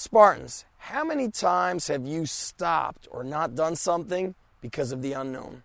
Spartans, how many times have you stopped or not done something because of the unknown?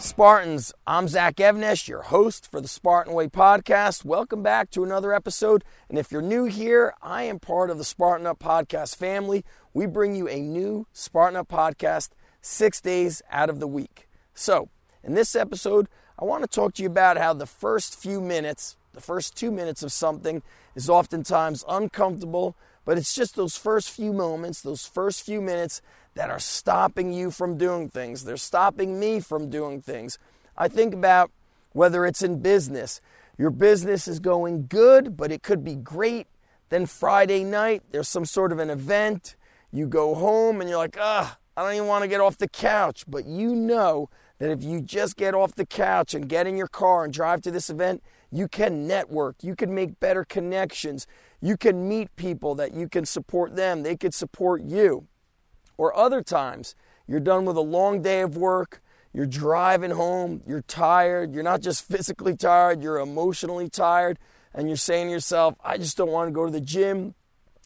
Spartans, I'm Zach Evnesh, your host for the Spartan Way podcast. Welcome back to another episode. And if you're new here, I am part of the Spartan Up podcast family. We bring you a new Spartan Up podcast six days out of the week. So, in this episode, I want to talk to you about how the first few minutes the first two minutes of something is oftentimes uncomfortable, but it's just those first few moments, those first few minutes that are stopping you from doing things. They're stopping me from doing things. I think about whether it's in business. Your business is going good, but it could be great. Then Friday night, there's some sort of an event. You go home and you're like, ah, I don't even want to get off the couch. But you know that if you just get off the couch and get in your car and drive to this event, you can network, you can make better connections, you can meet people that you can support them, they could support you. Or other times, you're done with a long day of work, you're driving home, you're tired, you're not just physically tired, you're emotionally tired, and you're saying to yourself, I just don't want to go to the gym,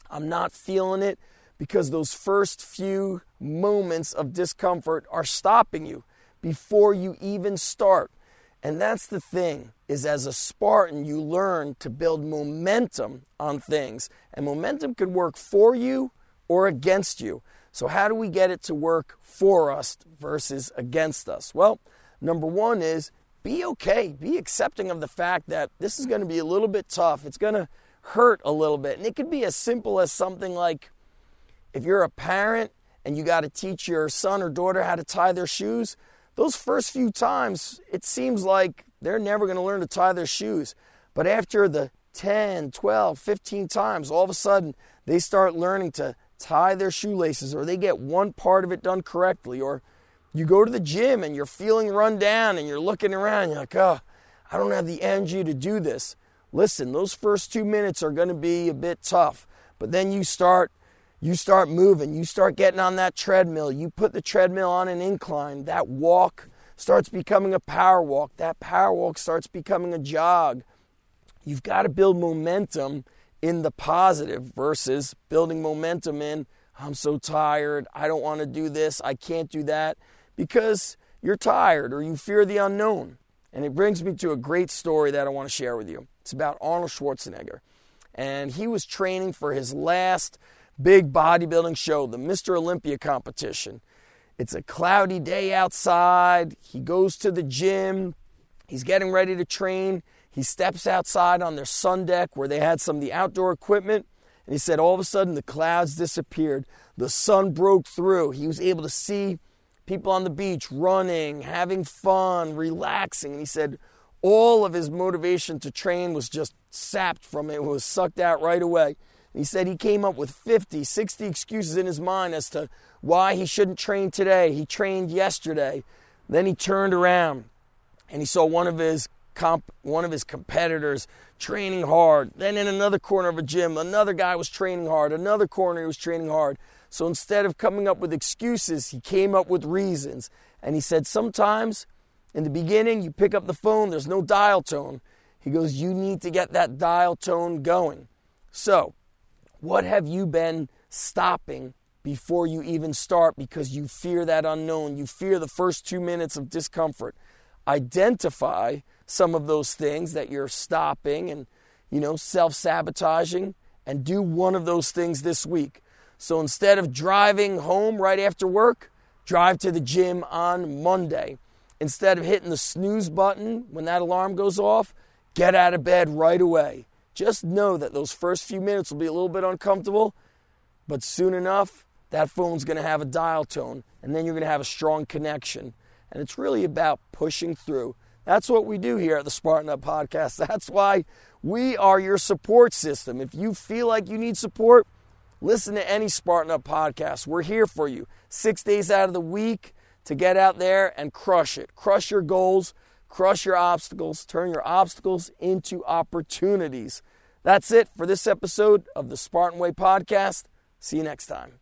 I'm not feeling it, because those first few moments of discomfort are stopping you before you even start. And that's the thing is as a Spartan you learn to build momentum on things. And momentum could work for you or against you. So how do we get it to work for us versus against us? Well, number 1 is be okay, be accepting of the fact that this is going to be a little bit tough. It's going to hurt a little bit. And it could be as simple as something like if you're a parent and you got to teach your son or daughter how to tie their shoes, those first few times, it seems like they're never going to learn to tie their shoes. But after the 10, 12, 15 times, all of a sudden they start learning to tie their shoelaces or they get one part of it done correctly. Or you go to the gym and you're feeling run down and you're looking around, you're like, oh, I don't have the energy to do this. Listen, those first two minutes are going to be a bit tough, but then you start you start moving, you start getting on that treadmill, you put the treadmill on an incline, that walk starts becoming a power walk, that power walk starts becoming a jog. You've got to build momentum in the positive versus building momentum in, I'm so tired, I don't want to do this, I can't do that, because you're tired or you fear the unknown. And it brings me to a great story that I want to share with you. It's about Arnold Schwarzenegger. And he was training for his last big bodybuilding show, the Mr. Olympia competition. It's a cloudy day outside. He goes to the gym. He's getting ready to train. He steps outside on their sun deck where they had some of the outdoor equipment. And he said all of a sudden the clouds disappeared. The sun broke through. He was able to see people on the beach running, having fun, relaxing. And he said all of his motivation to train was just sapped from it, it was sucked out right away. He said he came up with 50, 60 excuses in his mind as to why he shouldn't train today. He trained yesterday. Then he turned around and he saw one of his comp, one of his competitors training hard. Then in another corner of a gym, another guy was training hard. Another corner he was training hard. So instead of coming up with excuses, he came up with reasons. And he said sometimes in the beginning you pick up the phone, there's no dial tone. He goes, you need to get that dial tone going. So what have you been stopping before you even start because you fear that unknown? You fear the first two minutes of discomfort. Identify some of those things that you're stopping and, you know, self sabotaging and do one of those things this week. So instead of driving home right after work, drive to the gym on Monday. Instead of hitting the snooze button when that alarm goes off, get out of bed right away. Just know that those first few minutes will be a little bit uncomfortable, but soon enough, that phone's going to have a dial tone, and then you're going to have a strong connection. And it's really about pushing through. That's what we do here at the Spartan Up Podcast. That's why we are your support system. If you feel like you need support, listen to any Spartan Up podcast. We're here for you six days out of the week to get out there and crush it. Crush your goals, crush your obstacles, turn your obstacles into opportunities. That's it for this episode of the Spartan Way podcast. See you next time.